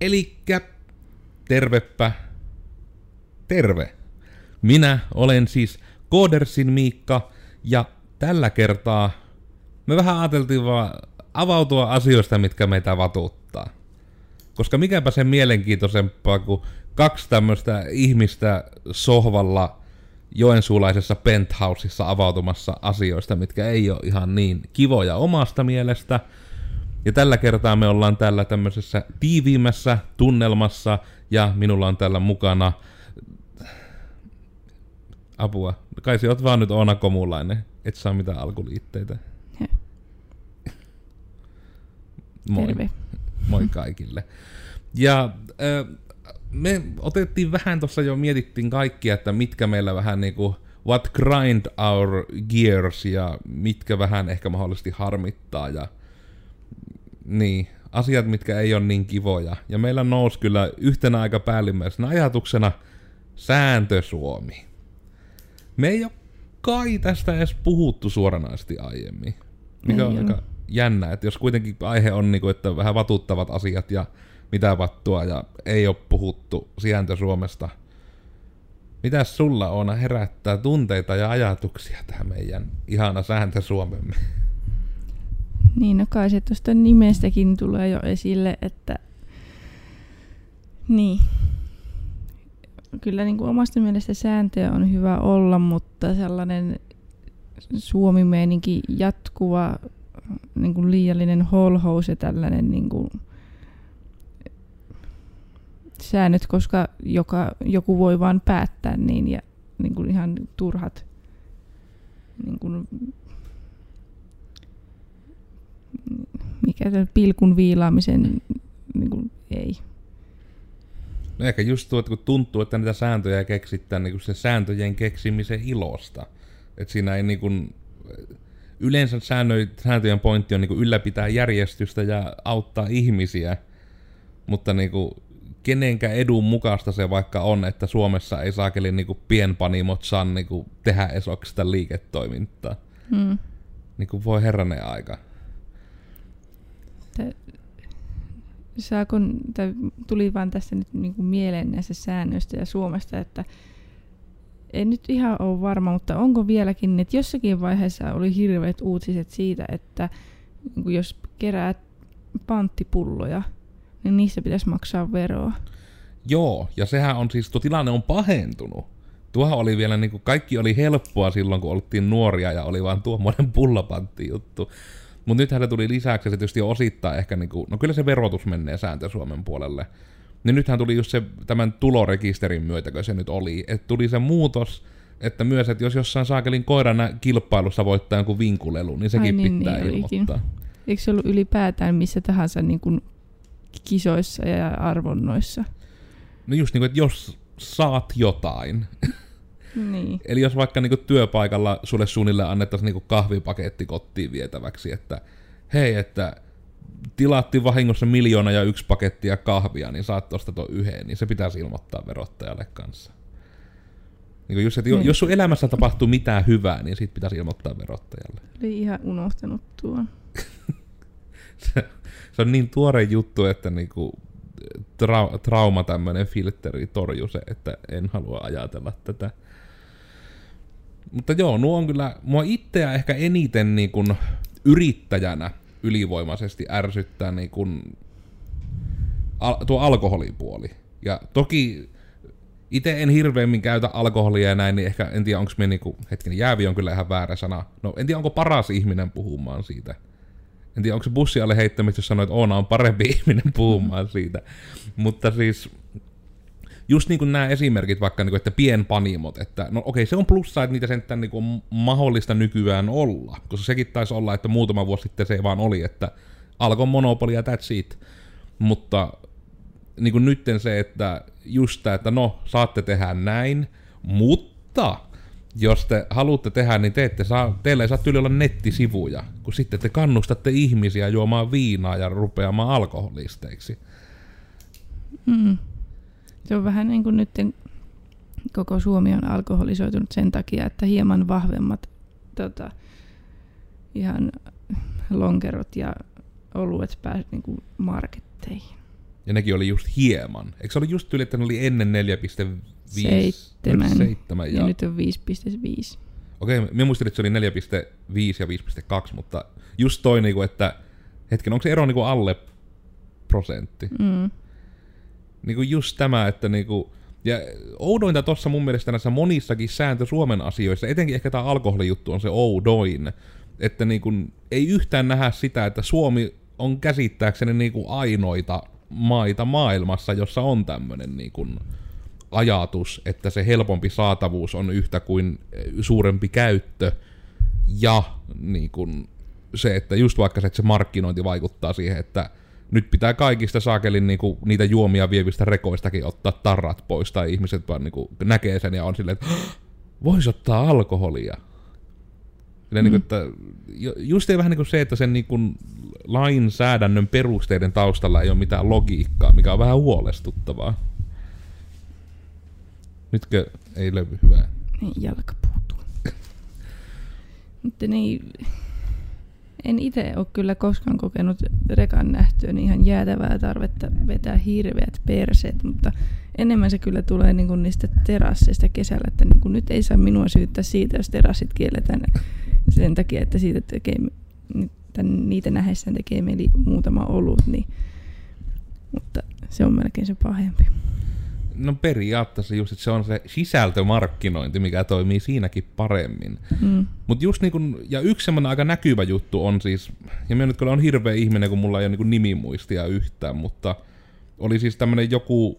Elikkä tervepä. Terve. Minä olen siis Koodersin Miikka ja tällä kertaa me vähän ajateltiin vaan avautua asioista, mitkä meitä vatuuttaa. Koska mikäpä sen mielenkiintoisempaa kuin kaksi tämmöistä ihmistä sohvalla joensuulaisessa penthouseissa avautumassa asioista, mitkä ei ole ihan niin kivoja omasta mielestä. Ja tällä kertaa me ollaan tällä tämmöisessä tiiviimmässä tunnelmassa, ja minulla on täällä mukana apua. Kai sä oot vaan nyt Oona Komulainen, et saa mitään alkuliitteitä. Moi. Terve. Moi kaikille. Ja äh, me otettiin vähän tuossa jo, mietittiin kaikkia, että mitkä meillä vähän niinku, what grind our gears ja mitkä vähän ehkä mahdollisesti harmittaa ja niin, asiat, mitkä ei ole niin kivoja. Ja meillä nousi kyllä yhtenä aika päällimmäisenä ajatuksena sääntö Suomi. Me ei ole kai tästä edes puhuttu suoranaisesti aiemmin. Mikä Ei on aika jännä, että jos kuitenkin aihe on, niinku, että vähän vatuttavat asiat ja mitä vattua ja ei ole puhuttu sääntö Suomesta. Mitäs sulla on herättää tunteita ja ajatuksia tähän meidän ihana sääntö Suomemme? Niin, no kai se tuosta nimestäkin tulee jo esille, että niin. Kyllä niin kuin omasta mielestä sääntöjä on hyvä olla, mutta sellainen suomimeininki jatkuva niin kuin liiallinen holhous ja tällainen niin kuin säännöt, koska joka, joku voi vaan päättää niin ja niin kuin ihan turhat niin kuin mikä se pilkun viilaamisen niin kuin, ei. No ehkä just tuo, että kun tuntuu, että niitä sääntöjä keksittää niin se sääntöjen keksimisen ilosta. Että siinä ei niin kuin, yleensä säännöi, sääntöjen pointti on niin kuin ylläpitää järjestystä ja auttaa ihmisiä, mutta niin kuin, kenenkä edun mukaista se vaikka on, että Suomessa ei saakeli niin kuin pienpanimot saa niin kuin tehdä esoksi sitä liiketoimintaa. Hmm. Niin kuin voi herranen aika. Saako, tai tuli vaan tässä nyt niin kuin mieleen näistä säännöistä ja Suomesta, että en nyt ihan ole varma, mutta onko vieläkin, että jossakin vaiheessa oli hirveät uutiset siitä, että niin kuin jos keräät panttipulloja, niin niistä pitäisi maksaa veroa. Joo, ja sehän on siis, tuo tilanne on pahentunut. Tuohan oli vielä, niin kuin, kaikki oli helppoa silloin, kun oltiin nuoria ja oli vaan tuommoinen pullapantti juttu. Mutta nythän se tuli lisäksi, se tietysti osittain ehkä, niin kuin, no kyllä se verotus menee sääntö Suomen puolelle. Niin nythän tuli just se tämän tulorekisterin myötä, kun se nyt oli, että tuli se muutos, että myös, että jos jossain saakelin koirana kilpailussa voittaa jonkun vinkulelu, niin sekin Ai niin, pitää niin olikin. ilmoittaa. Eikö se ollut ylipäätään missä tahansa niin kuin kisoissa ja arvonnoissa? No just niin kuin, että jos saat jotain, Niin. Eli jos vaikka niinku työpaikalla sulle suunnilleen annettaisiin niinku kahvipaketti kotiin vietäväksi, että hei, että tilattiin vahingossa miljoona ja yksi pakettia kahvia, niin saat tosta tuon yhden, niin se pitäisi ilmoittaa verottajalle kanssa. Niin just, että Niin. jos sun elämässä tapahtuu mitään hyvää, niin siitä pitäisi ilmoittaa verottajalle. Oli ihan unohtanut tuon. Se on niin tuore juttu, että niinku trau- trauma tämmöinen filteri torju se, että en halua ajatella tätä. Mutta joo, nuo on kyllä, mua itseä ehkä eniten niin kuin yrittäjänä ylivoimaisesti ärsyttää niin kuin al- tuo alkoholipuoli. Ja toki itse en hirveämmin käytä alkoholia ja näin, niin ehkä en tiedä, onko me niinku, hetken, jäävi on kyllä ihan väärä sana. No en tiedä, onko paras ihminen puhumaan siitä. En tiedä, onko se bussi alle heittämistä, jos sanoo, että Oona on parempi ihminen puhumaan siitä. Mutta siis, just niin kuin nämä esimerkit vaikka, niin kuin, että pienpanimot, että no okei, se on plussa, että niitä sentään niin kuin mahdollista nykyään olla, koska sekin taisi olla, että muutama vuosi sitten se vaan oli, että alkoi monopoli ja that's it. Mutta niin kuin nytten se, että just tämä, että no, saatte tehdä näin, mutta jos te haluatte tehdä, niin te ette saa, teillä ei saa tyyli olla nettisivuja, kun sitten te kannustatte ihmisiä juomaan viinaa ja rupeamaan alkoholisteiksi. Mm. Se on vähän niin kuin nyt koko Suomi on alkoholisoitunut sen takia, että hieman vahvemmat tota, ihan lonkerot ja oluet pääsevät niin kuin marketteihin. Ja nekin oli just hieman. Eikö se oli just yli, että ne oli ennen 4,5? Seitsemän. 7 Ja, ja... nyt on 5,5. Okei, minä muistelin, että se oli 4,5 ja 5,2, mutta just toi niinku, että hetken, onko se ero niinku alle prosentti? Mm. Niinku just tämä, että niinku, ja oudointa tuossa mun mielestä näissä monissakin sääntö Suomen asioissa, etenkin ehkä tämä alkoholijuttu on se oudoin, että niinku, ei yhtään nähdä sitä, että Suomi on käsittääkseni niinku ainoita maita maailmassa, jossa on tämmöinen niinku ajatus, että se helpompi saatavuus on yhtä kuin suurempi käyttö, ja niin kun se, että just vaikka se, että se markkinointi vaikuttaa siihen, että nyt pitää kaikista saakelin niinku, niitä juomia vievistä rekoistakin ottaa tarrat pois, tai ihmiset vaan niinku, näkee sen ja on silleen, että voisi ottaa alkoholia. Silleen, mm. niinku, että, ju- just ei vähän niin kuin se, että sen niinku, lainsäädännön perusteiden taustalla ei ole mitään logiikkaa, mikä on vähän huolestuttavaa. Nytkö ei löydy hyvää? Jalka puuttuu. Mutta niin, en itse ole kyllä koskaan kokenut rekan nähtyä niin ihan jäätävää tarvetta vetää hirveät perseet, mutta enemmän se kyllä tulee niin kuin niistä terasseista kesällä, että niin kuin nyt ei saa minua syyttää siitä, jos terassit kielletään sen takia, että siitä tekee, että niitä nähdessään tekee mieli muutama olut, niin, mutta se on melkein se pahempi. No periaatteessa just, että se on se sisältömarkkinointi, mikä toimii siinäkin paremmin. Mm. Mut just niin kun, ja yksi semmoinen aika näkyvä juttu on siis, ja minä nyt kyllä on hirveä ihminen, kun mulla ei ole niin nimimuistia yhtään, mutta oli siis tämmönen joku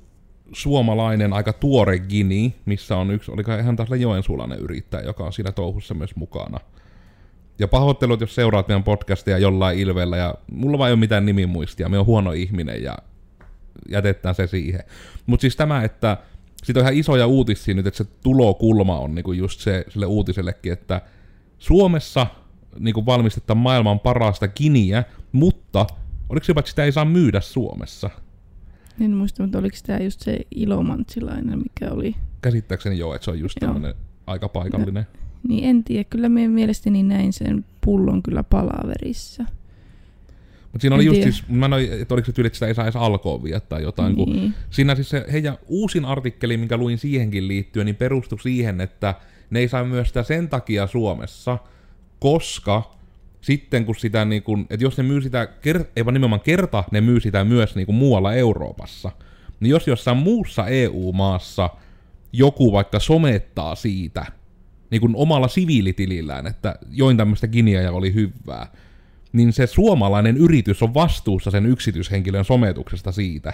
suomalainen aika tuore gini, missä on yksi, oliko ihan taas Joensuulainen yrittäjä, joka on siinä touhussa myös mukana. Ja pahoittelut, jos seuraat meidän podcastia jollain ilveellä, ja mulla vaan ei ole mitään nimimuistia, me on huono ihminen, ja jätetään se siihen. Mutta siis tämä, että siitä on ihan isoja uutisia nyt, että se tulokulma on niinku just se sille uutisellekin, että Suomessa niinku valmistetaan maailman parasta kiniä, mutta oliko jopa, että sitä ei saa myydä Suomessa? En muista, mutta oliko tämä just se ilomantsilainen, mikä oli? Käsittääkseni joo, että se on just tämmöinen aika paikallinen. Niin en tiedä, kyllä meidän mielestäni näin sen pullon kyllä palaverissa. Mutta siinä oli En just tiedä. siis, mä en ole, että oliko se tyyli, että sitä ei saa edes alkoon viedä tai jotain, kun Niin. Siinä siis se heidän uusin artikkeli, minkä luin siihenkin liittyen, niin perustui siihen, että ne ei saa myös sitä sen takia Suomessa, koska sitten kun sitä niin kun, että jos ne myy sitä, ker- ei vaan nimenomaan kerta, ne myy sitä myös niin kuin muualla Euroopassa, niin jos jossain muussa EU-maassa joku vaikka somettaa siitä, niin kuin omalla siviilitilillään, että join tämmöistä giniä ja oli hyvää, niin se suomalainen yritys on vastuussa sen yksityishenkilön sometuksesta siitä.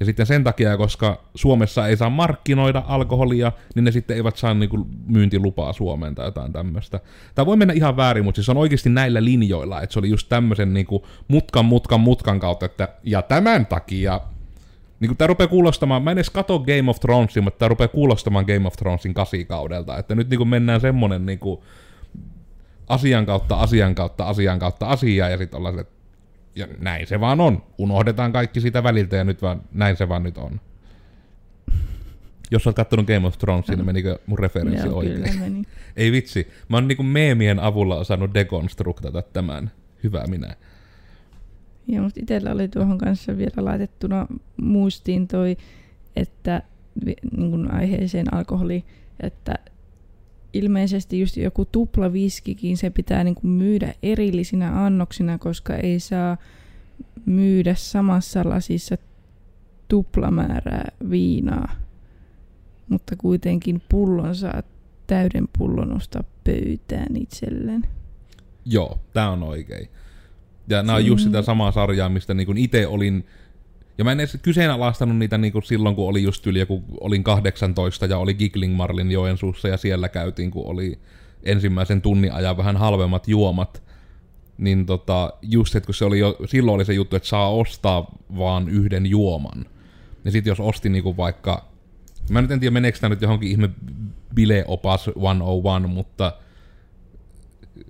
Ja sitten sen takia, koska Suomessa ei saa markkinoida alkoholia, niin ne sitten eivät saa niinku myyntilupaa Suomeen tai jotain tämmöistä. Tämä voi mennä ihan väärin, mutta siis on oikeasti näillä linjoilla, että se oli just tämmöisen niinku mutkan, mutkan, mutkan kautta, että ja tämän takia niin kuin tää rupeaa kuulostamaan, mä en edes kato Game of Thronesia, mutta tää rupeaa kuulostamaan Game of Thronesin kasikaudelta, että nyt niin kuin mennään semmonen niin kuin asian kautta, asian kautta, asian kautta asiaa, ja sitten ollaan se, ja näin se vaan on. Unohdetaan kaikki sitä väliltä, ja nyt vaan, näin se vaan nyt on. Jos olet kattonut Game of Thronesia, niin menikö mun referenssi Joo, oikein? kyllä meni. Ei vitsi, mä oon niinku meemien avulla osannut dekonstruktata tämän. Hyvä minä. Ja musta itsellä oli tuohon kanssa vielä laitettuna muistiin toi, että niin aiheeseen alkoholi, että ilmeisesti just joku tuplaviskikin se pitää niin kuin myydä erillisinä annoksina, koska ei saa myydä samassa lasissa tuplamäärää viinaa. Mutta kuitenkin pullon saa täyden pullon ostaa pöytään itselleen. Joo, tää on oikein. Ja nämä on just sitä Mm. samaa sarjaa, mistä niin itse olin... Ja mä en edes kyseenalaistanut niitä niin silloin, kun oli just yli joku, olin 18 ja oli Giggling Marlin Joensuussa ja siellä käytiin, kun oli ensimmäisen tunnin ajan vähän halvemmat juomat. Niin tota, just, että kun se oli jo, silloin oli se juttu, että saa ostaa vaan yhden juoman. Ja sit jos osti niinku vaikka, mä nyt en tiedä meneekö tämä nyt johonkin ihme bileopas 101, mutta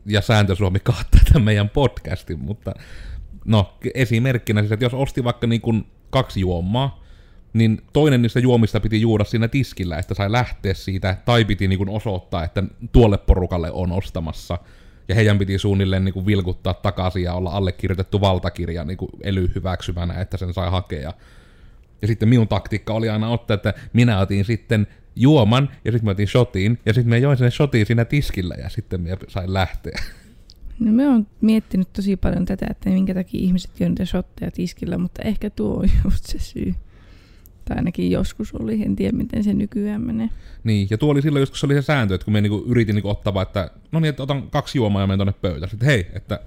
ja Sääntö Suomi kattaa tämän meidän podcastin, mutta no esimerkkinä siis, että jos osti vaikka niin kuin kaksi juomaa, niin toinen niistä juomista piti juoda siinä tiskillä, että sai lähteä siitä, tai piti niin osoittaa, että tuolle porukalle on ostamassa, ja heidän piti suunnilleen niin vilkuttaa takaisin ja olla allekirjoitettu valtakirja niin ely hyväksymänä, että sen sai hakea. Ja sitten minun taktiikka oli aina ottaa, että minä otin sitten juoman, ja sitten mä otin shotiin, ja sitten mä join sen shotiin siinä tiskillä, ja sitten mä sain lähteä. No me on miettinyt tosi paljon tätä, että minkä takia ihmiset juo niitä shotteja tiskillä, mutta ehkä tuo on just se syy. Tai ainakin joskus oli, en tiedä miten se nykyään menee. Niin, ja tuo oli silloin joskus oli se sääntö, että kun me niinku yritin niinku ottaa vaan, että no niin, että otan kaksi juomaa ja menen tonne pöytään. Sitten hei, että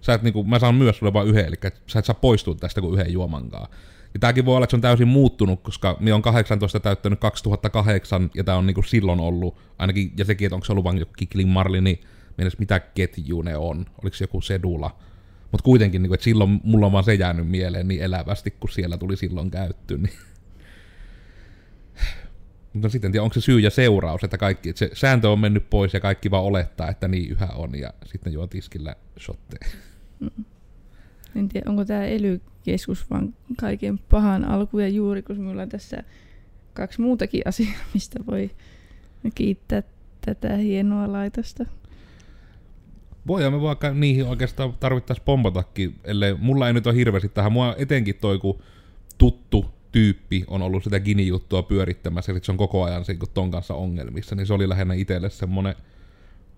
sä et niinku, mä saan myös sulle vain yhden, eli sä et saa poistua tästä kuin yhden juomankaan. Ja tääkin voi olla, että se on täysin muuttunut, koska me on 18 täyttänyt 2008, ja tää on niinku silloin ollut, ainakin, ja sekin, että onko se ollut vain joku Kiklin Marli, niin mennessä mitä ketju ne on, oliko se joku sedula. Mutta kuitenkin, niin että silloin mulla on vaan se jäänyt mieleen niin elävästi, kun siellä tuli silloin käytty. Niin. Mutta sitten en tiedä, onko se syy ja seuraus, että kaikki, että se sääntö on mennyt pois ja kaikki vaan olettaa, että niin yhä on, ja sitten juo tiskillä shotteja. Mm. En tiedä, onko tämä elykeskus vaan kaiken pahan alku ja juuri, kun minulla on tässä kaksi muutakin asiaa, mistä voi kiittää tätä hienoa laitosta. Voidaan me vaikka niihin oikeastaan tarvittaisiin pompatakin, ellei mulla ei nyt ole hirveästi tähän. Mua etenkin toi, kun tuttu tyyppi on ollut sitä Gini-juttua pyörittämässä, että se on koko ajan se, ton kanssa ongelmissa, niin se oli lähinnä itselle semmonen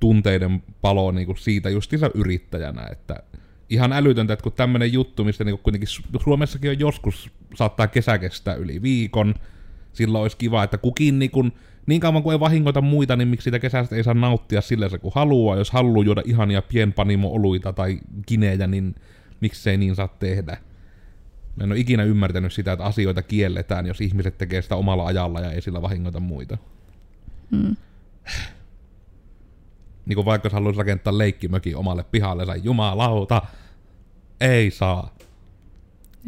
tunteiden palo niin kuin siitä justiinsa yrittäjänä, että ihan älytöntä, että kun tämmönen juttu, mistä niin kuitenkin Suomessakin on joskus saattaa kesä kestää yli viikon, silloin olisi kiva, että kukin niin kuin niin kauan kuin ei vahingoita muita, niin miksi sitä kesästä ei saa nauttia sillä se kun haluaa. Jos haluaa juoda ihania pienpanimo-oluita tai kinejä, niin miksei niin saa tehdä. Mä en ole ikinä ymmärtänyt sitä, että asioita kielletään, jos ihmiset tekee sitä omalla ajalla ja ei sillä vahingoita muita. Mm. Niin kuin vaikka jos haluaisi rakentaa leikkimökin omalle pihalle, jumalauta, ei saa.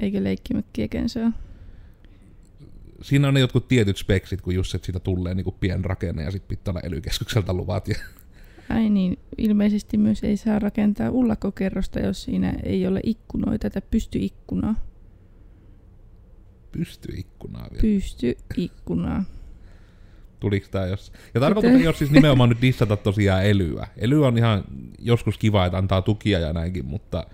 Eikö leikkimökkiäkään saa? Siinä on ne jotkut tietyt speksit, kun just, että siitä tulee niin kuin pienrakenne ja sitten pitää olla ely luvat. Ja... Ai niin, ilmeisesti myös ei saa rakentaa ullakkokerrosta, jos siinä ei ole ikkunoita tai pystyikkunaa. Pystyikkunaa vielä. Pystyikkunaa. Tuliko tää jos... Ja tarkoitus ei ole siis nimenomaan nyt dissata tosiaan elyä. Ely on ihan joskus kiva, että antaa tukia ja näinkin, mutta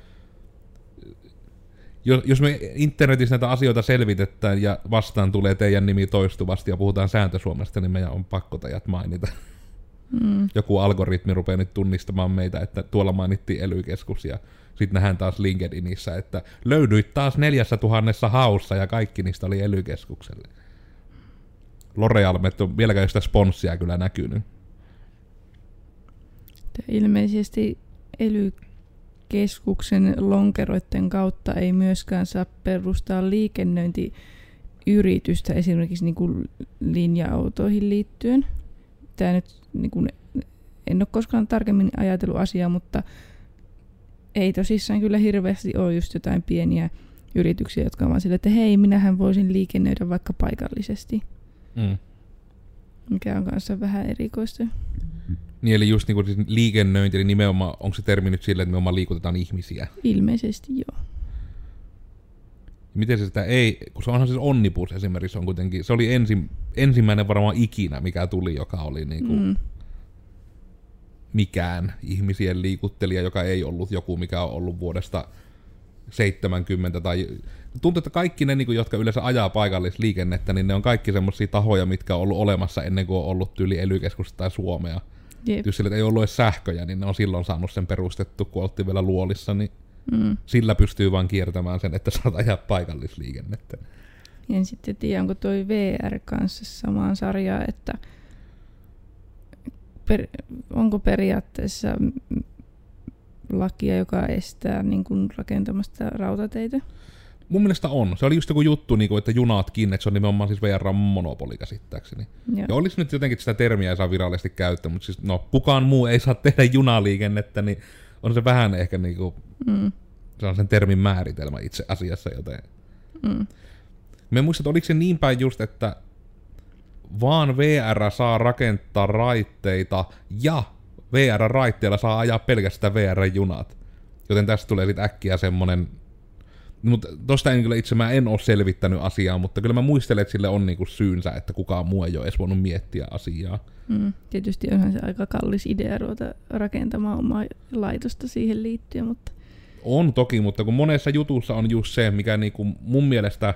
jos, jos me internetissä näitä asioita selvitetään ja vastaan tulee teidän nimi toistuvasti ja puhutaan sääntösuomesta, niin meidän on pakko teidät mainita. Mm. Joku algoritmi rupeaa nyt tunnistamaan meitä, että tuolla mainittiin elykeskus ja sitten nähdään taas LinkedInissä, että löydyit taas neljässä tuhannessa haussa ja kaikki niistä oli elykeskukselle. L'Oreal, me on vieläkään sitä sponssia kyllä näkynyt. Ilmeisesti ely keskuksen lonkeroiden kautta ei myöskään saa perustaa liikennöintiyritystä esimerkiksi niin kuin linja-autoihin liittyen. Tämä nyt niin kuin, en ole koskaan tarkemmin ajatellut asiaa, mutta ei tosissaan kyllä hirveästi ole just jotain pieniä yrityksiä, jotka ovat sille, että hei, minähän voisin liikennöidä vaikka paikallisesti. Mm. Mikä on kanssa vähän erikoista. Niin eli just niinku liikennöinti, eli nimenomaan, onko se termi nyt sille, että me liikutetaan ihmisiä? Ilmeisesti joo. Miten se sitä ei, kun se onhan siis onnipus esimerkiksi on kuitenkin, se oli ensi, ensimmäinen varmaan ikinä, mikä tuli, joka oli niinku mm. mikään ihmisien liikuttelija, joka ei ollut joku, mikä on ollut vuodesta 70 tai tuntuu, että kaikki ne, niin jotka yleensä ajaa paikallisliikennettä, niin ne on kaikki semmoisia tahoja, mitkä on ollut olemassa ennen kuin on ollut tyyli ely tai Suomea. Yep. Jos sillä ei ollut edes sähköjä, niin ne on silloin saanut sen perustettu, kun oltiin vielä luolissa, niin mm. sillä pystyy vaan kiertämään sen, että saat ajaa paikallisliikennettä. En sitten tiedä, onko toi VR kanssa samaan sarjaan, että per, onko periaatteessa lakia, joka estää niin kuin rakentamasta rautateitä? Mun mielestä on. Se oli just joku juttu, niin kuin, että junatkin, että se on nimenomaan siis VR monopoli käsittääkseni. Joo. Ja olisi nyt jotenkin sitä termiä ei saa virallisesti käyttää, mutta siis no, kukaan muu ei saa tehdä junaliikennettä, niin on se vähän ehkä niin kuin, mm. se on sen termin määritelmä itse asiassa, joten... Mm. Me muistan, että oliko se niin päin just, että vaan VR saa rakentaa raitteita ja VR-raitteilla saa ajaa pelkästään VR-junat. Joten tästä tulee sitten äkkiä semmonen mutta tosta en kyllä itse mä en ole selvittänyt asiaa, mutta kyllä mä muistelen, että sille on niinku syynsä, että kukaan muu ei ole edes voinut miettiä asiaa. Mm, tietysti onhan se aika kallis idea ruveta rakentamaan omaa laitosta siihen liittyen, mutta... On toki, mutta kun monessa jutussa on just se, mikä niinku mun mielestä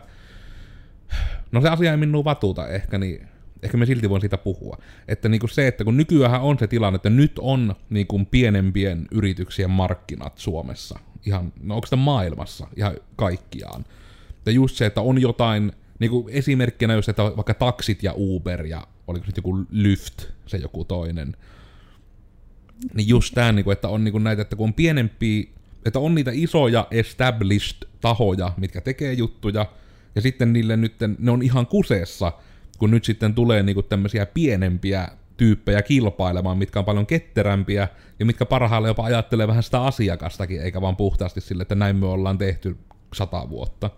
No se asia ei minua vatuuta ehkä, niin ehkä me silti voin siitä puhua. Että niinku se, että kun nykyään on se tilanne, että nyt on niinku pienempien yrityksien markkinat Suomessa, ihan, no onko sitä maailmassa, ihan kaikkiaan. Ja just se, että on jotain, niinku esimerkkinä just, että vaikka taksit ja Uber ja oliko nyt joku Lyft, se joku toinen, niin just tämä, niinku, että on niinku näitä, että kun on pienempi, että on niitä isoja established tahoja, mitkä tekee juttuja, ja sitten niille nyt, ne on ihan kuseessa, kun nyt sitten tulee niinku tämmöisiä pienempiä tyyppejä kilpailemaan, mitkä on paljon ketterämpiä, ja mitkä parhaillaan jopa ajattelee vähän sitä asiakastakin, eikä vaan puhtaasti sille, että näin me ollaan tehty sata vuotta.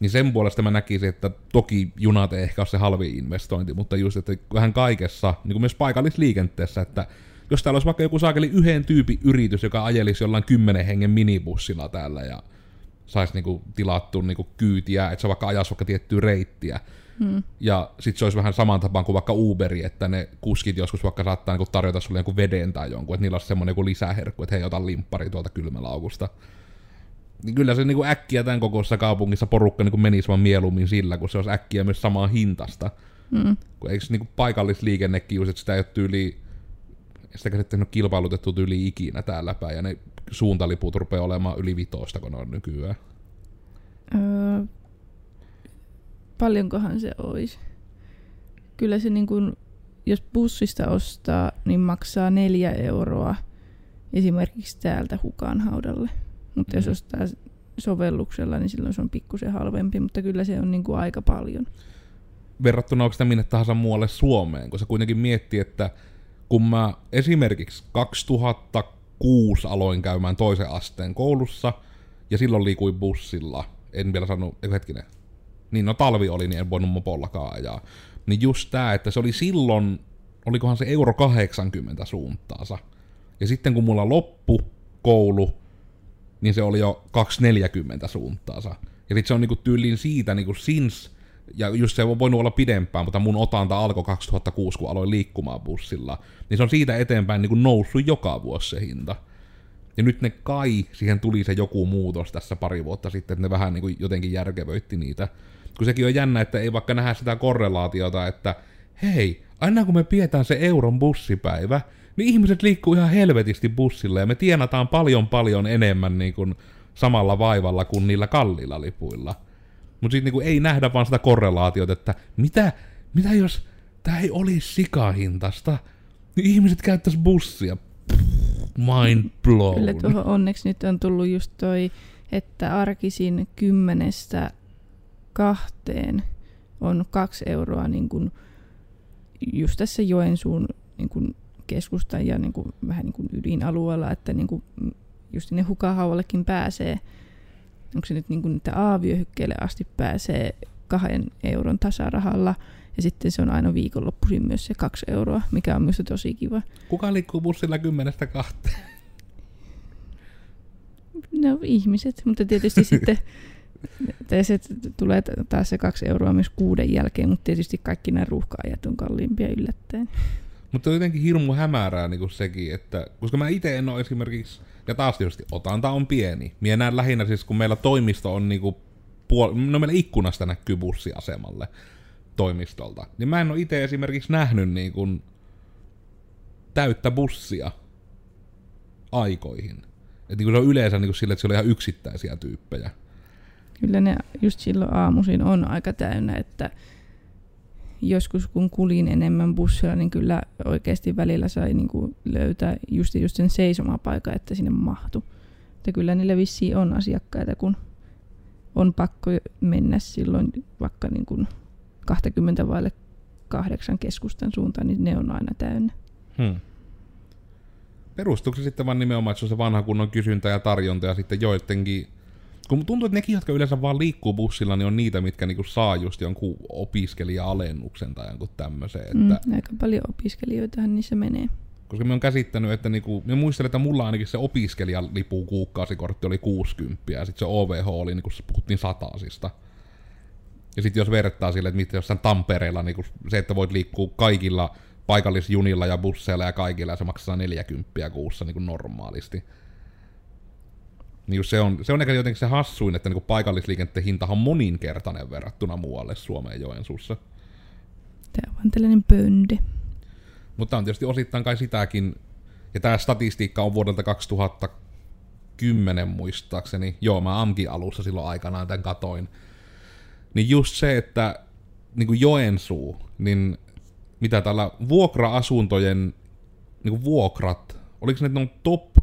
Niin sen puolesta mä näkisin, että toki junat ei ehkä ole se halvi investointi, mutta just, että vähän kaikessa, niin kuin myös paikallisliikenteessä, että jos täällä olisi vaikka joku saakeli yhden tyypin yritys, joka ajelisi jollain kymmenen hengen minibussilla täällä ja saisi niinku tilattua niinku kyytiä, että se vaikka ajaisi vaikka tiettyä reittiä. Hmm. Ja sitten se olisi vähän saman tapaan kuin vaikka Uberi, että ne kuskit joskus vaikka saattaa niinku tarjota sulle jonkun veden tai jonkun, että niillä olisi semmoinen joku lisäherkku, että hei, ota limppari tuolta kylmälaukusta. Niin kyllä se niinku äkkiä tämän kokoisessa kaupungissa porukka niinku menisi vaan mieluummin sillä, kun se olisi äkkiä myös samaa hintasta. Hmm. Kun eikö niinku paikallisliikennekin just, että sitä ei ole tyyli, sitä käsittää kilpailutettu tyyli ikinä täällä päin, ja ne suuntaliput rupeaa olemaan yli vitoista, kun ne on nykyään. Öö, paljonkohan se olisi? Kyllä se niin kuin, jos bussista ostaa, niin maksaa neljä euroa esimerkiksi täältä hukaan haudalle. Mutta mm. jos ostaa sovelluksella, niin silloin se on pikkusen halvempi, mutta kyllä se on niin kuin aika paljon. Verrattuna onko sitä minne tahansa muualle Suomeen, kun se kuitenkin miettii, että kun mä esimerkiksi 2006 aloin käymään toisen asteen koulussa, ja silloin liikuin bussilla, en vielä sanonut, hetkinen, niin no talvi oli, niin en voinut mopollakaan ajaa. Niin just tää, että se oli silloin, olikohan se euro 80 suuntaansa. Ja sitten kun mulla loppu koulu, niin se oli jo 240 suuntaansa. Ja sitten se on niinku tyyliin siitä niinku since, ja just se on voinut olla pidempään, mutta mun otanta alkoi 2006, kun aloin liikkumaan bussilla. Niin se on siitä eteenpäin niinku noussut joka vuosi se hinta. Ja nyt ne kai, siihen tuli se joku muutos tässä pari vuotta sitten, että ne vähän niin kuin jotenkin järkevöitti niitä. Kun sekin on jännä, että ei vaikka nähdä sitä korrelaatiota, että hei, aina kun me pidetään se euron bussipäivä, niin ihmiset liikkuu ihan helvetisti bussilla ja me tienataan paljon paljon enemmän niin kuin samalla vaivalla kuin niillä kalliilla lipuilla. Mutta sitten niin ei nähdä vaan sitä korrelaatiota, että mitä, mitä jos tämä ei olisi sikahintasta, niin ihmiset käyttäisi bussia. mind blown. Kyllä tuohon onneksi nyt on tullut just toi, että arkisin kymmenestä kahteen on kaksi euroa niin kuin just tässä Joensuun niin kuin keskustan ja niin kuin, vähän niin kuin ydinalueella, että niin kuin just sinne hukahauvallekin pääsee, onko se nyt niin kuin, että A-vyöhykkeelle asti pääsee kahden euron tasarahalla, ja sitten se on aina viikonloppuisin myös se kaksi euroa, mikä on myös tosi kiva. Kuka liikkuu bussilla kymmenestä kahteen? No ihmiset, mutta tietysti sitten se tulee taas se kaksi euroa myös kuuden jälkeen, mutta tietysti kaikki nämä ruuhkaajat on kalliimpia yllättäen. Mutta jotenkin hirmu hämärää niin kuin sekin, että koska mä itse en ole esimerkiksi, ja taas tietysti otanta on pieni. Mie näen lähinnä siis, kun meillä toimisto on niin kuin puol- no meillä ikkunasta näkyy bussiasemalle toimistolta. Niin mä en ole itse esimerkiksi nähnyt niin kuin täyttä bussia aikoihin. Että niin se on yleensä niin kuin sille, että siellä on ihan yksittäisiä tyyppejä. Kyllä ne just silloin aamuisin on aika täynnä, että joskus kun kulin enemmän bussilla, niin kyllä oikeasti välillä sai niin kuin löytää just, just sen seisomapaikan, että sinne mahtu. Että kyllä niillä vissiin on asiakkaita, kun on pakko mennä silloin vaikka niin kuin 20 vaille kahdeksan keskustan suuntaan, niin ne on aina täynnä. Hmm. Perustuuko se sitten vaan nimenomaan, että se on se vanha kunnon kysyntä ja tarjonta ja sitten joidenkin kun tuntuu, että nekin, jotka yleensä vaan liikkuu bussilla, niin on niitä, mitkä niinku saa just jonkun opiskelija-alennuksen tai jonkun tämmöisen. Että... Mm, aika paljon opiskelijoitahan niissä menee. Koska me on käsittänyt, että niinku, me muistelen, että mulla ainakin se opiskelijalipu kuukausikortti oli 60 ja sitten se OVH oli, niinku, puhuttiin satasista. Ja sitten jos vertaa sille, että mitä jossain Tampereella, niin se, että voit liikkua kaikilla paikallisjunilla ja busseilla ja kaikilla, ja se maksaa 40 kuussa niin normaalisti. Niin se on, se on ehkä jotenkin se hassuin, että niin paikallisliikenteen hintahan on moninkertainen verrattuna muualle Suomeen Joensuussa. Tämä on vaan tällainen pönde. Mutta on tietysti osittain kai sitäkin, ja tämä statistiikka on vuodelta 2010 muistaakseni. Joo, mä AMKin alussa silloin aikanaan tämän katoin. Niin just se, että niin kuin Joensuu, niin mitä täällä vuokra-asuntojen niin kuin vuokrat, oliko ne on top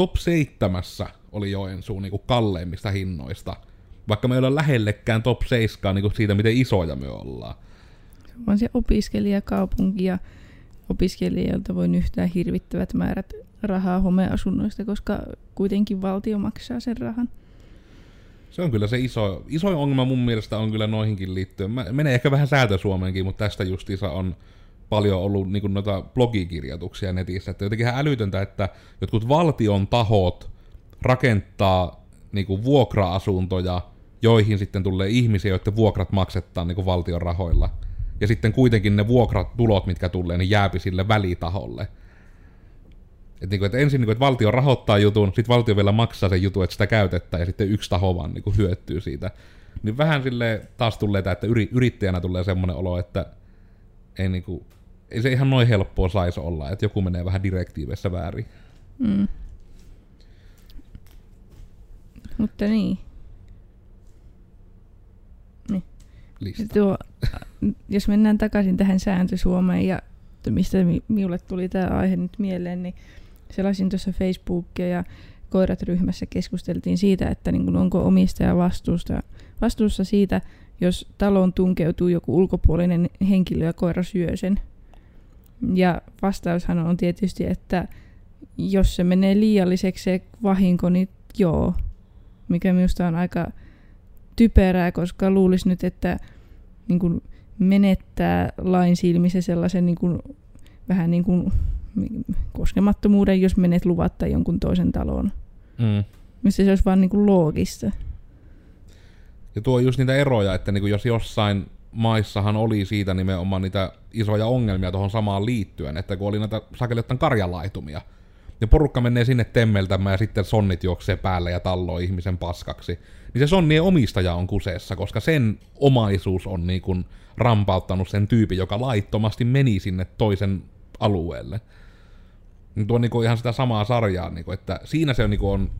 top seitsemässä oli Joensuu niin kuin kalleimmista hinnoista, vaikka me ei ole lähellekään top 7 niin kuin siitä, miten isoja me ollaan. Se on se opiskelijakaupunki ja opiskelijoilta voi nyhtää hirvittävät määrät rahaa homeasunnoista, koska kuitenkin valtio maksaa sen rahan. Se on kyllä se iso, iso ongelma mun mielestä on kyllä noihinkin liittyen. Mä, menee ehkä vähän säätö Suomeenkin, mutta tästä justiinsa on paljon ollut niin kuin noita blogikirjoituksia netissä. Että jotenkin ihan älytöntä, että jotkut valtion tahot rakentaa niin kuin vuokra-asuntoja, joihin sitten tulee ihmisiä, joiden vuokrat maksetaan niin kuin valtion rahoilla. Ja sitten kuitenkin ne vuokratulot, mitkä tulee, niin jääpi sille välitaholle. Et niin kuin, että ensin, niin kuin, että valtio rahoittaa jutun, sitten valtio vielä maksaa sen jutun, että sitä käytetään, ja sitten yksi taho vaan niin kuin, hyötyy siitä. Niin vähän sille taas tulee että yrittäjänä tulee semmoinen olo, että ei niin kuin, ei se ihan noin helppoa saisi olla, että joku menee vähän direktiiveissä väärin. Mm. Mutta niin. niin. Tuo, jos mennään takaisin tähän sääntö Suomeen ja mistä minulle tuli tämä aihe nyt mieleen, niin selasin tuossa Facebookia ja koirat ryhmässä keskusteltiin siitä, että niin onko omistaja vastuusta, vastuussa siitä, jos taloon tunkeutuu joku ulkopuolinen henkilö ja koira syö sen. Ja vastaushan on tietysti, että jos se menee liialliseksi se vahinko, niin joo. Mikä minusta on aika typerää, koska luulisi nyt, että niin kuin menettää lain silmissä sellaisen niin kuin, vähän niin kuin koskemattomuuden, jos menet luvatta jonkun toisen taloon. Mm. Missä se olisi vaan niin kuin loogista. Ja tuo on just niitä eroja, että niin kuin jos jossain maissahan oli siitä nimenomaan niitä isoja ongelmia tuohon samaan liittyen, että kun oli näitä sakeli karjalaitumia, ja porukka menee sinne temmeltämään ja sitten sonnit juoksee päälle ja talloo ihmisen paskaksi, niin se sonnien omistaja on kuseessa, koska sen omaisuus on niin kuin rampauttanut sen tyypin, joka laittomasti meni sinne toisen alueelle. Niin tuo on niin kuin ihan sitä samaa sarjaa, niin kuin, että siinä se on, niin kuin on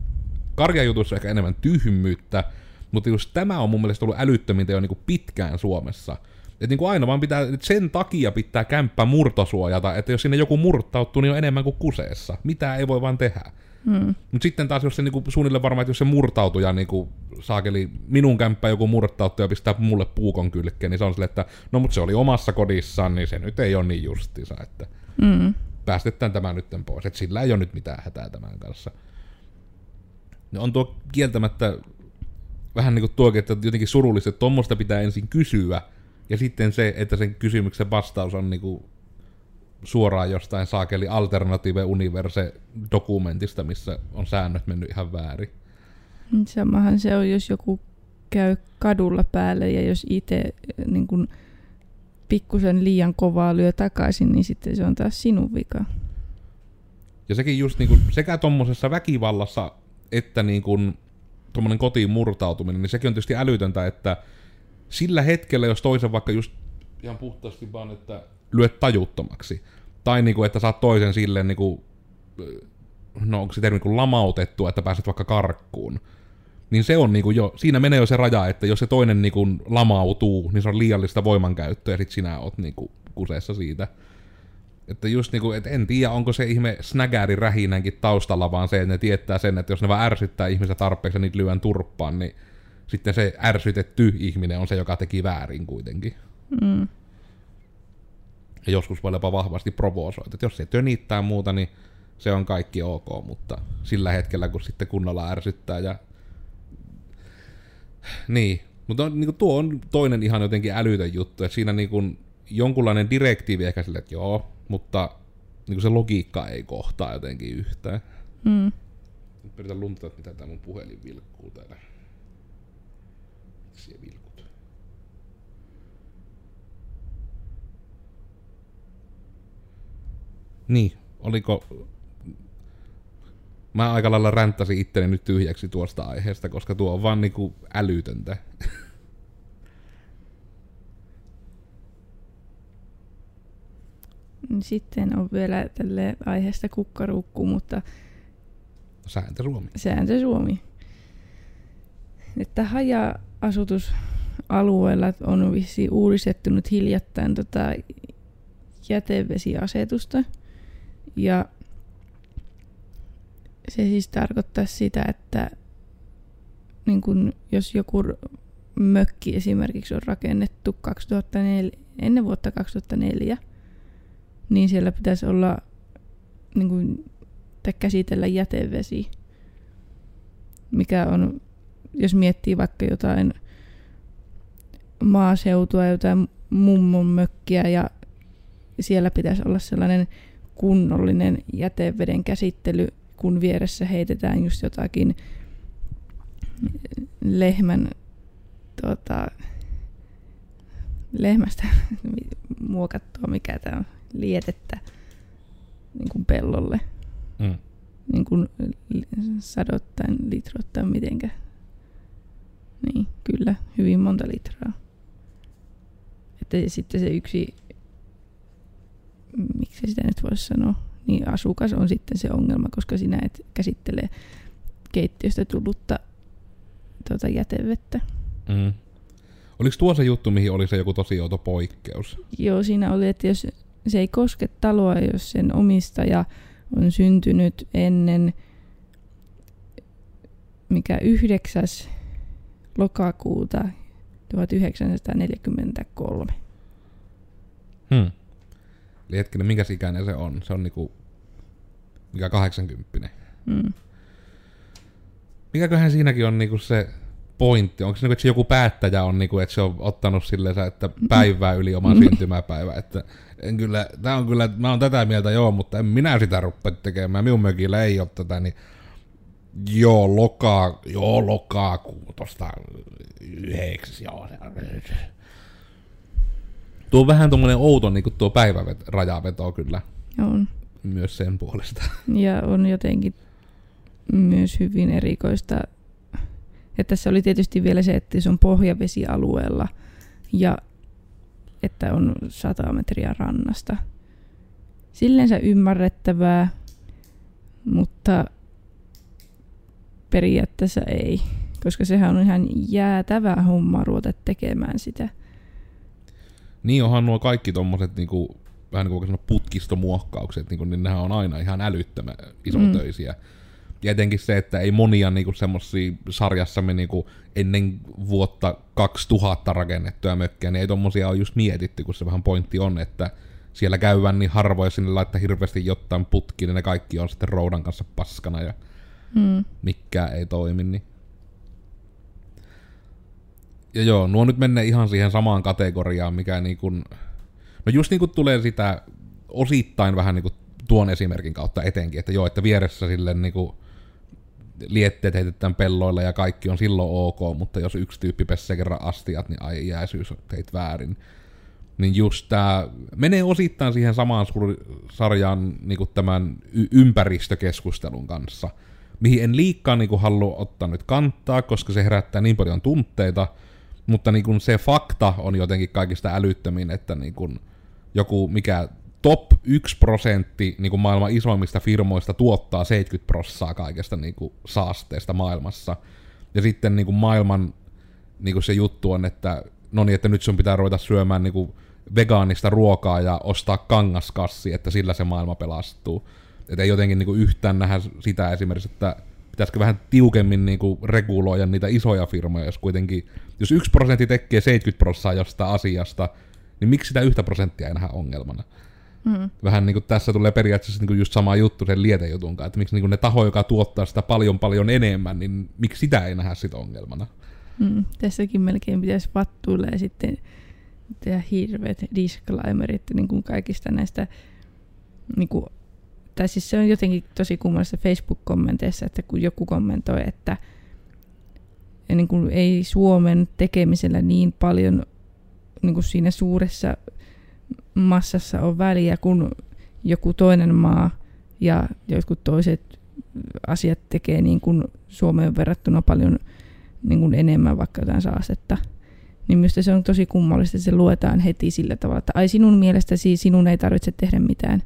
karjajutussa ehkä enemmän tyhmyyttä, mutta just tämä on mun mielestä ollut älyttömintä jo niin kuin pitkään Suomessa. Että niin kuin aina vaan pitää, että sen takia pitää kämppä murtosuojata, että jos sinne joku murtautuu, niin on enemmän kuin kuseessa. Mitä ei voi vaan tehdä. Mm. Mutta sitten taas, jos se niinku, suunnilleen varmaan, että jos se murtautuja niinku, saakeli minun kämppä joku murtautuja pistää mulle puukon kylkeen, niin se on silleen, että no mutta se oli omassa kodissaan, niin se nyt ei ole niin justiinsa, että mm. päästetään tämä nyt pois. Että sillä ei ole nyt mitään hätää tämän kanssa. No on tuo kieltämättä vähän niin kuin tuokin, että jotenkin surullista, että tuommoista pitää ensin kysyä, ja sitten se, että sen kysymyksen vastaus on niin kuin suoraan jostain saakeli Alternative Universe dokumentista, missä on säännöt mennyt ihan väärin. Samahan se on, jos joku käy kadulla päälle ja jos itse niin kun pikkusen liian kovaa lyö takaisin, niin sitten se on taas sinun vika. Ja sekin just niin kuin, sekä tuommoisessa väkivallassa että niin kuin tuommoinen kotiin murtautuminen, niin sekin on tietysti älytöntä, että sillä hetkellä, jos toisen vaikka just ihan puhtaasti vaan, että lyöt tajuttomaksi, tai niin kuin, että saat toisen silleen niin kuin, no onko se termi kuin lamautettu, että pääset vaikka karkkuun, niin se on niin kuin jo, siinä menee jo se raja, että jos se toinen niin kuin lamautuu, niin se on liiallista voimankäyttöä, ja sit sinä oot niin kuin kuseessa siitä. Että just niinku, et en tiedä, onko se ihme snägääri rähinänkin taustalla, vaan se, että ne tietää sen, että jos ne vaan ärsyttää ihmistä tarpeeksi ja niitä lyön turppaan, niin sitten se ärsytetty ihminen on se, joka teki väärin kuitenkin. Mm. Ja joskus voi jopa vahvasti provosoida. Että jos se tönittää muuta, niin se on kaikki ok, mutta sillä hetkellä, kun sitten kunnolla ärsyttää ja... Niin, mutta on, niin tuo on toinen ihan jotenkin älytön juttu, että siinä niin kuin jonkunlainen direktiivi ehkä sille, että joo, mutta niin kuin se logiikka ei kohtaa jotenkin yhtään. Mm. Nyt pyritän luntata, että mitä tämä mun puhelin vilkkuu täällä. Siellä vilkut. Niin, oliko... Mä aika lailla ränttäsin itteni nyt tyhjäksi tuosta aiheesta, koska tuo on vaan niinku älytöntä. Sitten on vielä tälle aiheesta kukkaruukku, mutta Sääntö Suomi. sääntö Suomi. Että haja-asutusalueella on vissi uudistettu nyt hiljattain tota jätevesiasetusta. Ja se siis tarkoittaa sitä, että niin kun, jos joku mökki esimerkiksi on rakennettu 2004, ennen vuotta 2004, niin siellä pitäisi olla niin kun, tai käsitellä jätevesi, mikä on, jos miettii vaikka jotain maaseutua, jotain mummon mökkiä ja siellä pitäisi olla sellainen kunnollinen jäteveden käsittely, kun vieressä heitetään just jotakin lehmän tota, lehmästä muokattua, mikä tämä on, lietettä niin kuin pellolle Mm. niin kuin sadottain, litroittain, mitenkä. Niin, kyllä, hyvin monta litraa. Että sitten se yksi, miksi sitä nyt voisi sanoa, niin asukas on sitten se ongelma, koska sinä et käsittele keittiöstä tullutta tuota jätevettä. Mm. Oliko tuo se juttu, mihin oli se joku tosi outo poikkeus? Joo, siinä oli, että jos se ei koske taloa, jos sen omistaja on syntynyt ennen mikä 9. lokakuuta 1943. Hmm. Eli hetkinen, minkä ikäinen se on? Se on niinku, mikä 80. Mm. Mikäköhän siinäkin on niinku se pointti? Onko se niinku, että se joku päättäjä on niinku, että se on ottanut silleen, että päivää yli oman syntymäpäivä, että en kyllä, tää on kyllä, mä oon tätä mieltä joo, mutta en minä sitä rupea tekemään, minun mökillä ei ole tätä, niin joo, lokaa, joo, lokakuu tosta yhdeksäs, joo. se- Tuo on vähän tommonen outo niinku tuo päivärajaveto kyllä On. myös sen puolesta. Ja on jotenkin myös hyvin erikoista. Ja tässä oli tietysti vielä se, että se on pohjavesialueella ja että on 100 metriä rannasta. Sillensä ymmärrettävää, mutta periaatteessa ei, koska sehän on ihan jäätävä homma ruveta tekemään sitä. Niin onhan nuo kaikki tommoset niinku, vähän niin kuin putkistomuokkaukset, niinku, niin nehän on aina ihan älyttömän isotöisiä. Ja etenkin se, että ei monia niinku semmosia sarjassamme niinku ennen vuotta 2000 rakennettuja mökkejä, niin ei tommosia ole just mietitty, kun se vähän pointti on, että siellä käydään niin harvoin, sinne laittaa hirveästi jotain putkiin, niin ne kaikki on sitten roudan kanssa paskana ja Mm. mikään ei toimi, niin... Ja joo, nuo nyt menee ihan siihen samaan kategoriaan, mikä niin kuin... No just niin kuin tulee sitä osittain vähän niin kuin tuon esimerkin kautta etenkin, että joo, että vieressä sille niin kuin lietteet heitetään pelloilla ja kaikki on silloin ok, mutta jos yksi tyyppi pessee kerran astiat, niin ai jääsyys teit väärin. Niin just tää menee osittain siihen samaan sur- sarjaan niin tämän y- ympäristökeskustelun kanssa, mihin en liikkaa niin halua ottaa nyt kantaa, koska se herättää niin paljon tunteita, mutta niin se fakta on jotenkin kaikista älyttömin, että niin joku mikä top 1 prosentti niin kuin maailman isoimmista firmoista tuottaa 70 prossaa kaikesta niin kuin saasteesta maailmassa. Ja sitten niin kuin maailman niin kuin se juttu on, että no niin, että nyt sun pitää ruveta syömään niin kuin vegaanista ruokaa ja ostaa kangaskassi, että sillä se maailma pelastuu. Että ei jotenkin niin kuin yhtään nähdä sitä esimerkiksi, että pitäisikö vähän tiukemmin niin kuin reguloida niitä isoja firmoja, jos kuitenkin, jos yksi prosentti tekee 70 prosenttia jostain asiasta, niin miksi sitä yhtä prosenttia ei nähdä ongelmana? Mm. Vähän niin kuin tässä tulee periaatteessa niin kuin just sama juttu sen lietejutun kanssa, että miksi niin kuin ne taho, joka tuottaa sitä paljon paljon enemmän, niin miksi sitä ei nähdä sitä ongelmana? Mm, tässäkin melkein pitäisi vattuilla ja sitten tehdä hirveät disclaimerit niin kuin kaikista näistä, niin kuin, tai siis se on jotenkin tosi kummallista Facebook-kommenteissa, että kun joku kommentoi, että niin kuin ei Suomen tekemisellä niin paljon niin kuin siinä suuressa massassa on väliä kuin joku toinen maa ja jotkut toiset asiat tekee niin kuin Suomeen verrattuna paljon niin kuin enemmän vaikka jotain saastetta. Niin minusta se on tosi kummallista, että se luetaan heti sillä tavalla, että ai sinun mielestäsi sinun ei tarvitse tehdä mitään.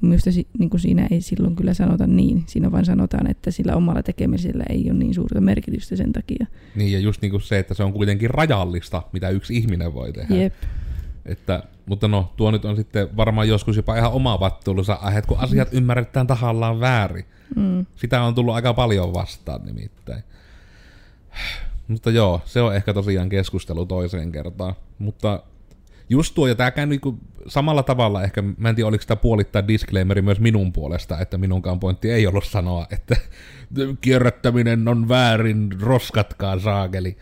Minusta niin kuin siinä ei silloin kyllä sanota niin. Siinä vaan sanotaan, että sillä omalla tekemisellä ei ole niin suurta merkitystä sen takia. Niin, ja just niin kuin se, että se on kuitenkin rajallista, mitä yksi ihminen voi tehdä. Jep. Että, mutta no, tuo nyt on sitten varmaan joskus jopa ihan oma vattuulunsa aihe, kun asiat ymmärretään tahallaan väärin. Mm. Sitä on tullut aika paljon vastaan nimittäin. Mutta joo, se on ehkä tosiaan keskustelu toiseen kertaan. Mutta just tuo, ja tämä käy niinku samalla tavalla ehkä, mä en tiedä oliko sitä puolittaa disclaimeri myös minun puolesta, että minunkaan pointti ei ollut sanoa, että kierrättäminen on väärin, roskatkaa saakeli.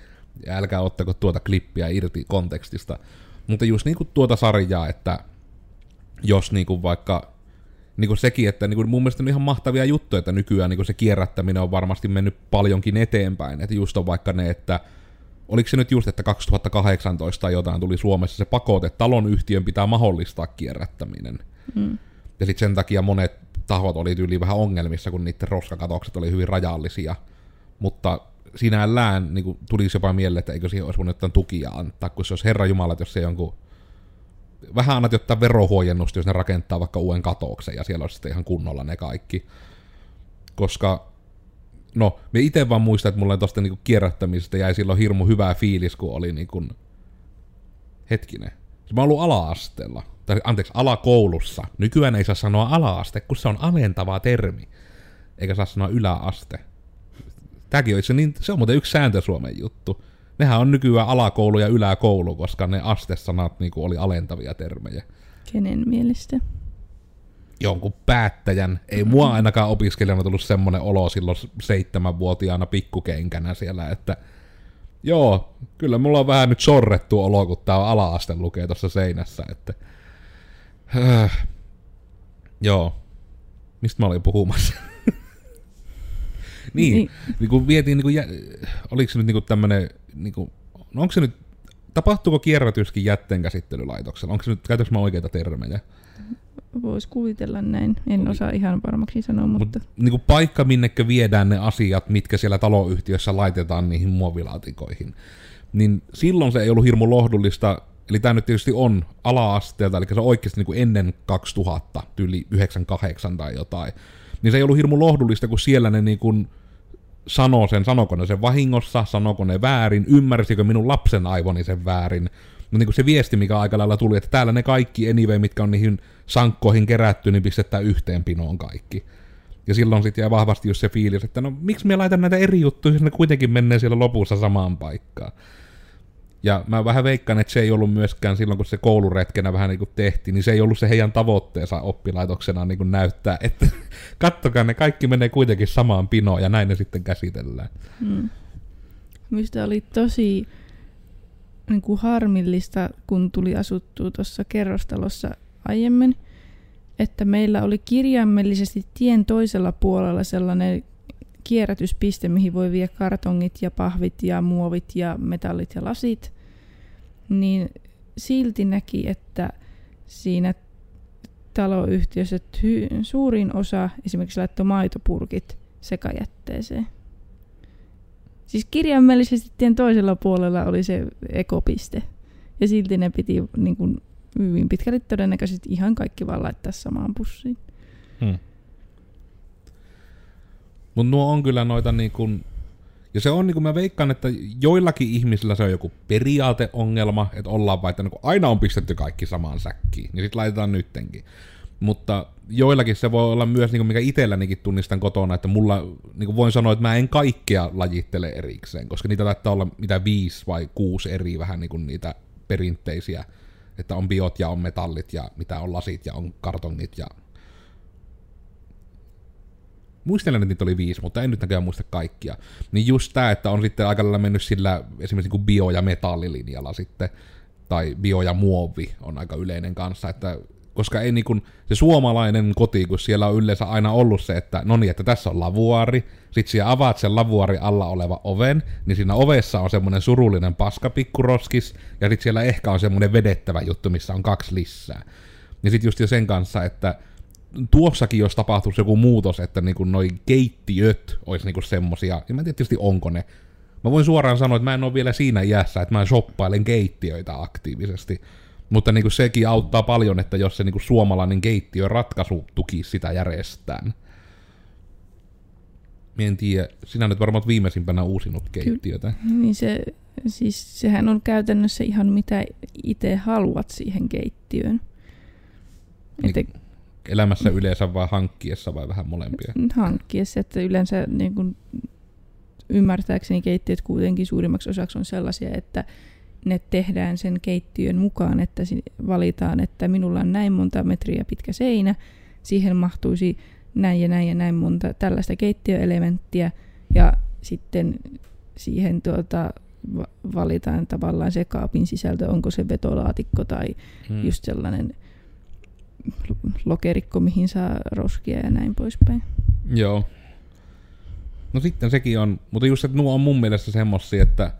Ja älkää ottako tuota klippiä irti kontekstista. Mutta just niinku tuota sarjaa, että jos niinku vaikka niinku sekin, että niinku mun mielestä on ihan mahtavia juttuja, että nykyään niinku se kierrättäminen on varmasti mennyt paljonkin eteenpäin. Että just on vaikka ne, että oliko se nyt just, että 2018 tai jotain tuli Suomessa se pakote, että talon yhtiön pitää mahdollistaa kierrättäminen. Mm. Ja sitten sen takia monet tahot oli tyyli vähän ongelmissa, kun niiden roskakatokset oli hyvin rajallisia. Mutta sinällään niin tulisi jopa mieleen, että eikö siihen olisi voinut jotain tukia antaa, kun se olisi Herra Jumala, jos se jonkun vähän annat jotain verohuojennusta, jos ne rakentaa vaikka uuden katoksen, ja siellä olisi sitten ihan kunnolla ne kaikki. Koska, no, me itse vaan muistan, että mulla tuosta niinku kierrättämisestä jäi silloin hirmu hyvä fiilis, kun oli niinku, hetkinen, mä oon ollut ala-asteella, tai anteeksi, alakoulussa. Nykyään ei saa sanoa ala-aste, kun se on alentava termi. Eikä saa sanoa yläaste. Tämäkin on itse niin, se on muuten yksi sääntö Suomen juttu. Nehän on nykyään alakoulu ja yläkoulu, koska ne astesanat niin oli alentavia termejä. Kenen mielestä? Jonkun päättäjän. Ei mua ainakaan opiskelijana tullut semmoinen olo silloin seitsemänvuotiaana pikkukenkänä siellä, että joo, kyllä mulla on vähän nyt sorrettu olo, kun tää on ala-aste lukee tuossa seinässä, että äh. joo. Mistä mä olin puhumassa? niin, niin. niin kun vietiin, niin kun jä, oliko se nyt niin tämmönen, niin kun, no onko se nyt, tapahtuuko kierrätyskin jätteenkäsittelylaitoksella? Onko se nyt, käytätkö mä oikeita termejä? Voisi kuvitella näin. En Oli. osaa ihan varmaksi sanoa, mutta... Mut, niin kuin paikka, minnekä viedään ne asiat, mitkä siellä taloyhtiössä laitetaan niihin muovilaatikoihin. Niin silloin se ei ollut hirmu lohdullista, eli tämä nyt tietysti on ala-asteelta, eli se on oikeasti niin kuin ennen 2000, yli 98 tai jotain. Niin se ei ollut hirmu lohdullista, kun siellä ne niin kuin sanoo sen, sanoko ne sen vahingossa, sanoko ne väärin, ymmärsikö minun lapsen aivoni sen väärin. No niin kuin se viesti, mikä aika lailla tuli, että täällä ne kaikki anyway, mitkä on niihin sankkoihin kerätty, niin pistetään yhteen pinoon kaikki. Ja silloin sitten jäi vahvasti just se fiilis, että no miksi me laitan näitä eri juttuja, jos ne kuitenkin menee siellä lopussa samaan paikkaan. Ja mä vähän veikkaan, että se ei ollut myöskään silloin, kun se kouluretkenä vähän niin kuin tehtiin, niin se ei ollut se heidän tavoitteensa oppilaitoksena niin kuin näyttää, että kattokaa, ne kaikki menee kuitenkin samaan pinoon ja näin ne sitten käsitellään. Hmm. Mistä oli tosi niin kuin harmillista, kun tuli asuttua tuossa kerrostalossa aiemmin, että meillä oli kirjaimellisesti tien toisella puolella sellainen kierrätyspiste, mihin voi viedä kartongit ja pahvit ja muovit ja metallit ja lasit, niin silti näki, että siinä taloyhtiössä suurin osa esimerkiksi laittoi maitopurkit sekajätteeseen. Siis kirjaimellisesti tien toisella puolella oli se ekopiste. Ja silti ne piti niin kuin, hyvin pitkälti todennäköisesti ihan kaikki vaan laittaa samaan pussiin. Hmm. Mutta nuo on kyllä noita niin kuin, ja se on niin kuin mä veikkaan, että joillakin ihmisillä se on joku periaateongelma, että ollaan vaikka niin aina on pistetty kaikki samaan säkkiin, niin sitten laitetaan nyttenkin. Mutta joillakin se voi olla myös, niin kuin mikä itsellänikin tunnistan kotona, että mulla, niin kuin voin sanoa, että mä en kaikkea lajittele erikseen, koska niitä taitaa olla mitä viisi vai kuusi eri vähän niin kuin niitä perinteisiä, että on biot ja on metallit ja mitä on lasit ja on kartongit ja muistelen, että niitä oli viisi, mutta en nyt näköjään muista kaikkia. Niin just tämä, että on sitten aika lailla mennyt sillä esimerkiksi niin bio- ja metallilinjalla sitten, tai bio- ja muovi on aika yleinen kanssa, että koska ei niin se suomalainen koti, kun siellä on yleensä aina ollut se, että no niin, että tässä on lavuari, sit siellä avaat sen lavuari alla oleva oven, niin siinä ovessa on semmoinen surullinen paskapikkuroskis, ja sitten siellä ehkä on semmoinen vedettävä juttu, missä on kaksi lisää. Ja sitten just jo sen kanssa, että tuossakin jos tapahtuisi joku muutos, että niinku noi keittiöt olisi niinku semmosia, ja mä en tiedä tietysti onko ne. Mä voin suoraan sanoa, että mä en ole vielä siinä iässä, että mä shoppailen keittiöitä aktiivisesti. Mutta niinku sekin auttaa paljon, että jos se niinku suomalainen keittiö ratkaisu tukisi sitä järjestään. Mä en tiedä, sinä nyt varmaan viimeisimpänä uusinut keittiötä. Niin se, siis sehän on käytännössä ihan mitä itse haluat siihen keittiöön. Niin, elämässä yleensä vai hankkiessa vai vähän molempia? Hankkiessa, että yleensä niin kun, ymmärtääkseni keittiöt kuitenkin suurimmaksi osaksi on sellaisia, että ne tehdään sen keittiön mukaan, että valitaan, että minulla on näin monta metriä pitkä seinä, siihen mahtuisi näin ja näin ja näin monta tällaista keittiöelementtiä, ja sitten siihen tuota, valitaan tavallaan se kaapin sisältö, onko se vetolaatikko tai hmm. just sellainen lokerikko, mihin saa roskia ja näin poispäin. Joo. No sitten sekin on, mutta just että nuo on mun mielestä semmosia, että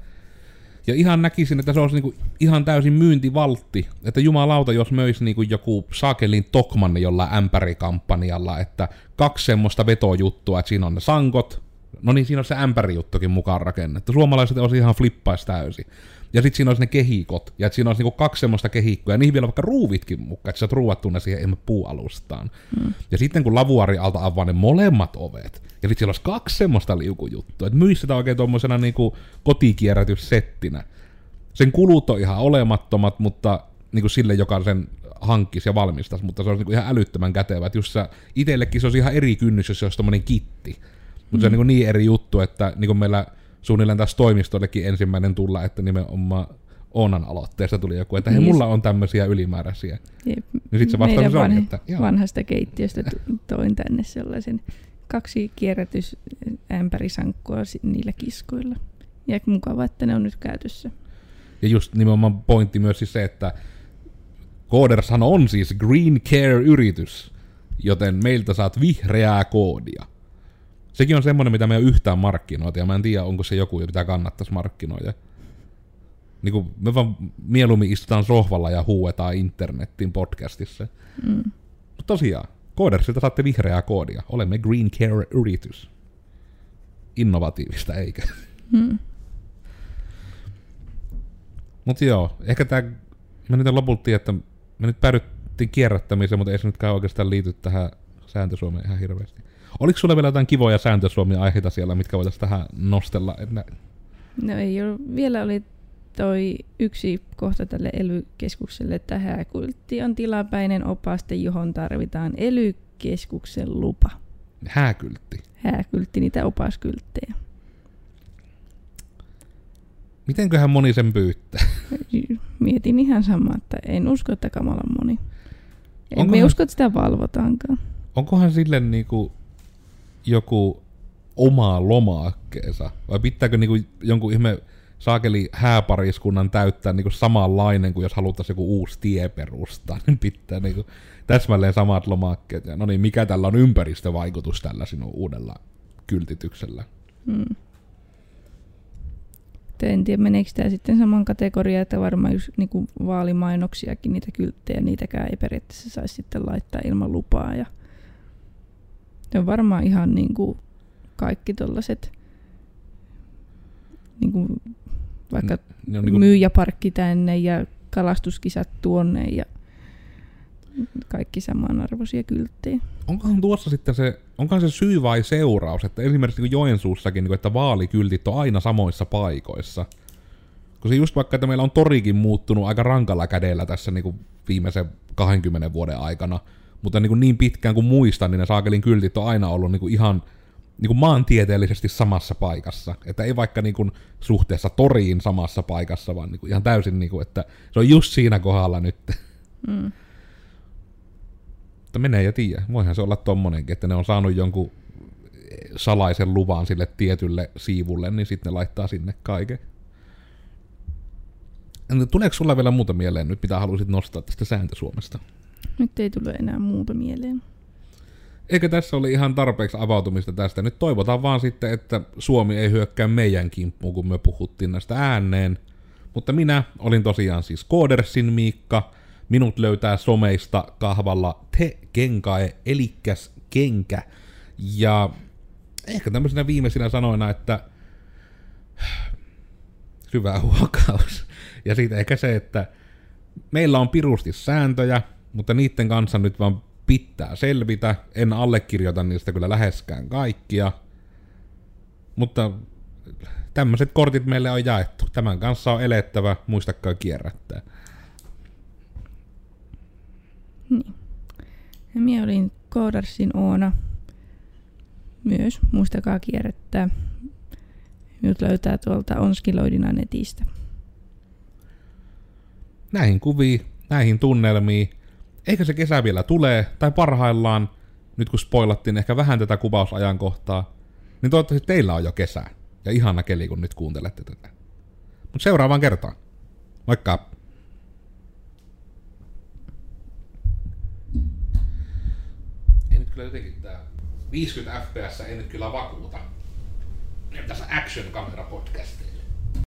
ja ihan näkisin, että se olisi niinku ihan täysin myyntivaltti. Että jumalauta, jos möisi niinku joku Saakelin Tokmanni jollain ämpärikampanjalla, että kaksi semmoista vetojuttua, että siinä on ne sankot, no niin siinä on se ämpärijuttukin mukaan rakennettu. Suomalaiset olisi ihan flippais täysin. Ja sitten siinä olisi ne kehikot, ja että siinä olisi niinku kaksi semmoista kehikkoa, ja niihin vielä vaikka ruuvitkin mukaan, että sä oot ruuattu ne siihen puualustaan. Mm. Ja sitten kun lavuari alta avaa ne molemmat ovet, ja sitten siellä olisi kaksi semmoista liukujuttua, että myisi sitä oikein tuommoisena niinku kotikierrätyssettinä. Sen kulut on ihan olemattomat, mutta niinku sille, joka sen hankkisi ja valmistaisi, mutta se olisi niinku ihan älyttömän kätevä. Että just sä, itsellekin se olisi ihan eri kynnys, jos se olisi tommonen kitti. Mutta mm. se on niinku niin eri juttu, että niinku meillä suunnilleen tässä toimistollekin ensimmäinen tulla, että nimenomaan Oonan aloitteesta tuli joku, että hei, niin. mulla on tämmöisiä ylimääräisiä. Jep. Niin sit se vastaus on, että joo. vanhasta keittiöstä toin tänne sellaisen kaksi kierrätysämpärisankkua niillä kiskoilla. Ja mukava, että ne on nyt käytössä. Ja just nimenomaan pointti myös siis se, että Coodershan on siis Green Care-yritys, joten meiltä saat vihreää koodia. Sekin on semmoinen, mitä me ei ole yhtään markkinoita, ja mä en tiedä, onko se joku, mitä kannattaisi markkinoida. Niin kuin me vaan mieluummin istutaan sohvalla ja huuetaan internetin podcastissa. Mm. Mutta tosiaan, Koodersilta saatte vihreää koodia. Olemme Green Care-yritys. Innovatiivista, eikä? Mm. Mutta joo, ehkä tämä, me nyt lopulta että me nyt päädyttiin kierrättämiseen, mutta ei se nytkään oikeastaan liity tähän sääntösuomeen ihan hirveästi. Oliko sulla vielä jotain kivoja sääntösuomia aiheita siellä, mitkä voitaisiin tähän nostella? No ei ole. Vielä oli toi yksi kohta tälle elykeskukselle, että hääkultti on tilapäinen opaste, johon tarvitaan elykeskuksen lupa. Hääkyltti? Hääkyltti, niitä opaskylttejä. Mitenköhän moni sen pyytää? Mietin ihan samaa, että en usko, että kamalan moni. En onkohan, me usko, että sitä valvotaankaan. Onkohan sille niinku joku oma lomaakkeensa? Vai pitääkö niinku jonkun ihme saakeli hääpariskunnan täyttää niinku samanlainen kuin jos haluttaisiin joku uusi tie perustaa, niin pitää niinku täsmälleen samat lomakkeet. Ja no niin, mikä tällä on ympäristövaikutus tällä sinun uudella kyltityksellä? Hmm. En tiedä, meneekö tämä sitten saman kategoriaan, että varmaan just niinku vaalimainoksiakin, niitä kylttejä, niitäkään ei periaatteessa saisi sitten laittaa ilman lupaa. Ja se on varmaan ihan niinku kaikki tollaset niinku vaikka n- no, niinku... myyjäparkki tänne ja kalastuskisat tuonne ja kaikki samanarvoisia kylttejä. Onkohan tuossa sitten se, onkohan se syy vai seuraus, että esimerkiksi niin Joensuussakin, niin kuin, että vaalikyltit on aina samoissa paikoissa? Koska just vaikka, että meillä on torikin muuttunut aika rankalla kädellä tässä niin kuin viimeisen 20 vuoden aikana, mutta niin, kuin niin pitkään kuin muistan, niin ne saakelin kyltit on aina ollut niin kuin ihan niin kuin maantieteellisesti samassa paikassa. Että ei vaikka niin kuin suhteessa toriin samassa paikassa, vaan niin kuin ihan täysin, niin kuin, että se on just siinä kohdalla nyt. Mm. Mutta menee ja tiedä. Voihan se olla tommonenkin, että ne on saanut jonkun salaisen luvan sille tietylle siivulle, niin sitten ne laittaa sinne kaiken. Tuleeko sulla vielä muuta mieleen nyt, mitä haluaisit nostaa tästä sääntösuomesta? Nyt ei tule enää muuta mieleen. Eikö tässä oli ihan tarpeeksi avautumista tästä? Nyt toivotaan vaan sitten, että Suomi ei hyökkää meidän kimppuun, kun me puhuttiin näistä ääneen. Mutta minä olin tosiaan siis Koodersin Miikka. Minut löytää someista kahvalla te kenkae, elikkäs kenkä. Ja ehkä tämmöisenä viimeisinä sanoina, että syvä huokaus. Ja siitä ehkä se, että meillä on pirusti sääntöjä, mutta niiden kanssa nyt vaan pitää selvitä. En allekirjoita niistä kyllä läheskään kaikkia. Mutta tämmöiset kortit meille on jaettu. Tämän kanssa on elettävä, muistakaa kierrättää. Niin. Ja minä olin Koodarsin Oona. Myös muistakaa kierrättää. Minut löytää tuolta Onskiloidina netistä. Näihin kuviin, näihin tunnelmiin. Eikä se kesä vielä tulee, tai parhaillaan, nyt kun spoilattiin ehkä vähän tätä kuvausajankohtaa, niin toivottavasti teillä on jo kesä. Ja ihana keli, kun nyt kuuntelette tätä. Mutta seuraavaan kertaan. Moikka! Ei nyt kyllä jotenkin tää 50 fps ei nyt kyllä vakuuta. Tässä action kamera podcasti.